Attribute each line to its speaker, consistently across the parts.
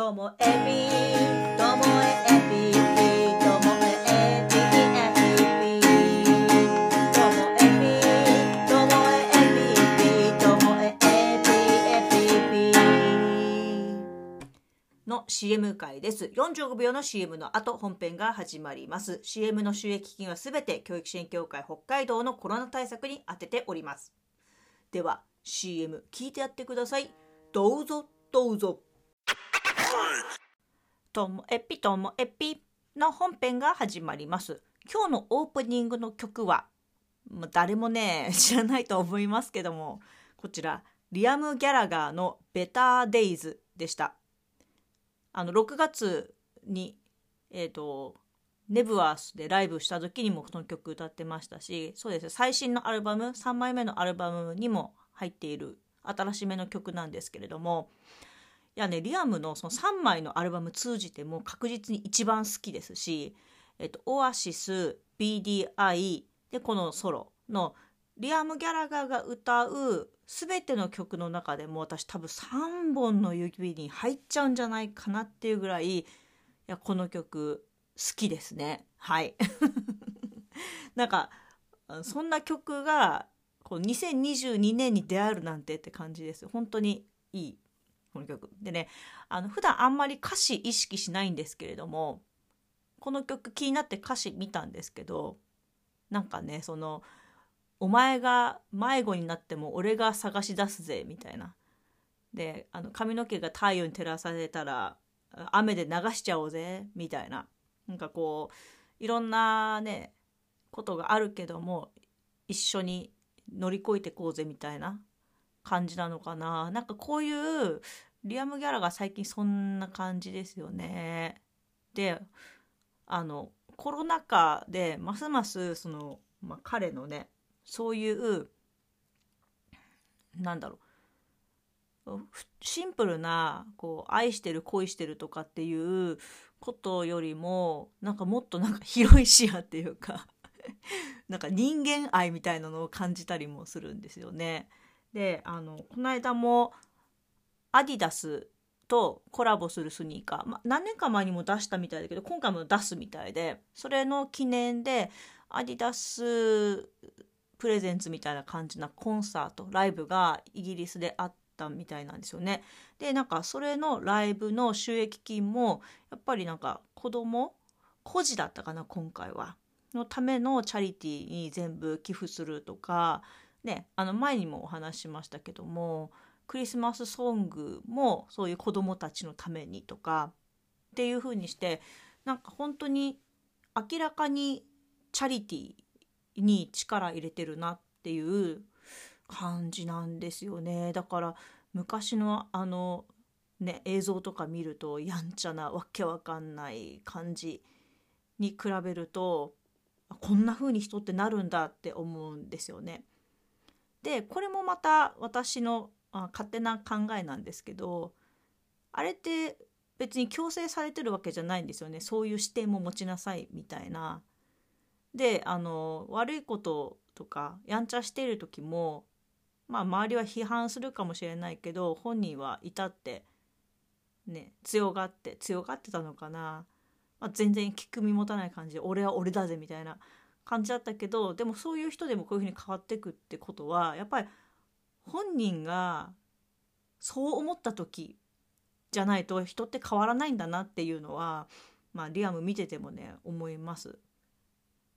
Speaker 1: ともえびともえびともえびえびともえびともえびともえびえびの CM 回です45秒の CM の後本編が始まります CM の収益金はすべて教育支援協会北海道のコロナ対策に充てておりますでは CM 聞いてやってくださいどうぞどうぞともえぴともえぴの本編が始まります。今日のオープニングの曲はもう誰もね 知らないと思いますけどもこちらリアム・ギャラガーの「ベター・デイズ」でした。あの6月にえっ、とネブワースでライブした時にもこの曲歌ってましたしそうです最新のアルバム3枚目のアルバムにも入っている新しめの曲なんですけれどもいやねリアムのその3枚のアルバム通じても確実に一番好きですし、えっと、オアシス BDI でこのソロのリアム・ギャラガーが歌う全ての曲の中でも私多分3本の指に入っちゃうんじゃないかなっていうぐらいいやこの曲好きですね。はい。なんかそんな曲がこう2022年に出会えるなんてって感じです。本当にいい。この曲。でねあの普段あんまり歌詞意識しないんですけれどもこの曲気になって歌詞見たんですけどなんかねその「お前が迷子になっても俺が探し出すぜ」みたいな。であの髪の毛が太陽に照らされたら雨で流しちゃおうぜみたいな。なんかこういろんなねことがあるけども一緒に乗り越えてこうぜみたいな。感じなのかななんかこういうリアム・ギャラが最近そんな感じですよね。であのコロナ禍でますますその、まあ、彼のねそういうなんだろうシンプルなこう愛してる恋してるとかっていうことよりもなんかもっとなんか広い視野っていうか なんか人間愛みたいなのを感じたりもするんですよね。であのこの間もアディダスとコラボするスニーカー、ま、何年か前にも出したみたいだけど今回も出すみたいでそれの記念でアディダスプレゼンツみたいな感じなコンサートライブがイギリスであったみたいなんですよね。でなんかそれのライブの収益金もやっぱりなんか子供孤児だったかな今回はのためのチャリティーに全部寄付するとかねあの前にもお話しましたけどもクリスマスソングもそういう子どもたちのためにとかっていう風にしてなんか本当に明らかにチャリティーに力入れてるなっていう感じなんですよねだから昔のあのね映像とか見るとやんちゃなわけわかんない感じに比べるとこんな風に人ってなるんだって思うんですよね。でこれもまた私の勝手な考えなんですけどあれって別に強制されてるわけじゃないんですよねそういう視点も持ちなさいみたいな。であの悪いこととかやんちゃしている時もまあ周りは批判するかもしれないけど本人は至ってね強がって強がってたのかな、まあ、全然聞く身持たない感じで俺は俺だぜみたいな感じだったけどでもそういう人でもこういうふうに変わっていくってことはやっぱり本人がそう思った時じゃないと人って変わらないんだなっていうのは、まあ、リアム見ててもね思います。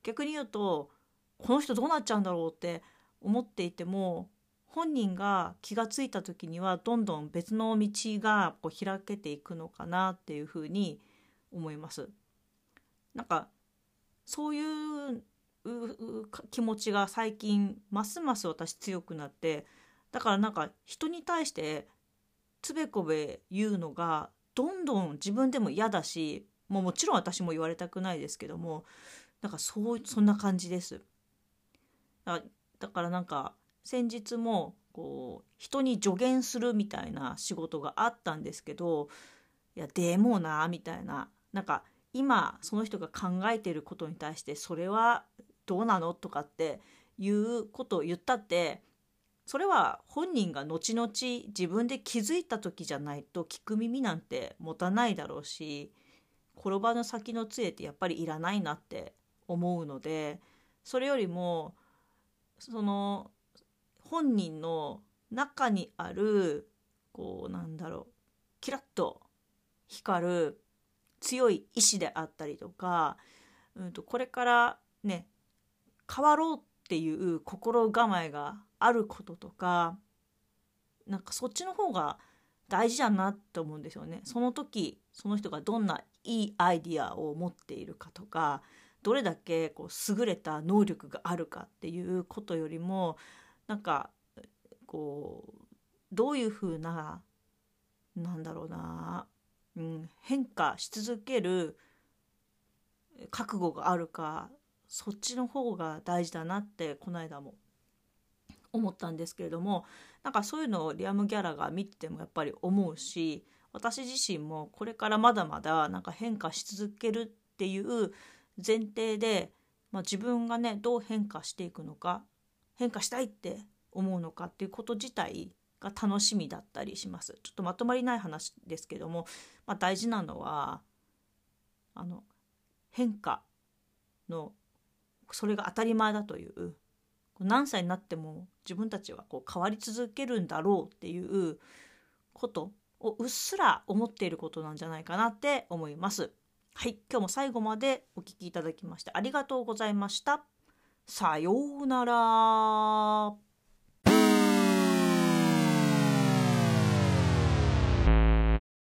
Speaker 1: 逆に言うとこの人どうなっちゃうんだろうって思っていても本人が気が付いた時にはどんどん別の道がこう開けていくのかなっていうふうに思います。なんかそういう気持ちが最近ますます私強くなってだからなんか人に対してつべこべ言うのがどんどん自分でも嫌だしもうもちろん私も言われたくないですけどもなんかそうそんな感じです。だだからなんか先日もこう人に助言するみたいな仕事があったんですけどいやでもなみたいななんか今その人が考えてることに対してそれはどうなのとかっていうことを言ったってそれは本人が後々自分で気づいた時じゃないと聞く耳なんて持たないだろうし転ばぬ先の杖ってやっぱりいらないなって思うのでそれよりもその本人の中にあるこうなんだろうキラッと光る強い意志であったりとか、うん、とこれからね変わろうっていう心構えがあることとかなんかそっちの方が大事だなって思うんですよね。その時その人がどんないいアイディアを持っているかとかどれだけこう優れた能力があるかっていうことよりもなんかこうどういうふうななんだろうな、うん、変化し続ける覚悟があるかそっちの方が大事だなってこの間も思ったんですけれどもなんかそういうのをリアム・ギャラが見ててもやっぱり思うし私自身もこれからまだまだなんか変化し続けるっていう前提で、まあ、自分がねどう変化していくのか変化したいって思うのかっていうこと自体が楽しみだったりします。ちょっとまとまりない話ですけども、まあ、大事なのはあの変化のそれが当たり前だという何歳になっても自分たちはこう変わり続けるんだろうっていうことをうっすら思っていることなんじゃないかなって思います。はい、今日も最後までお聴きいただきましてありがとうございました。さようなら。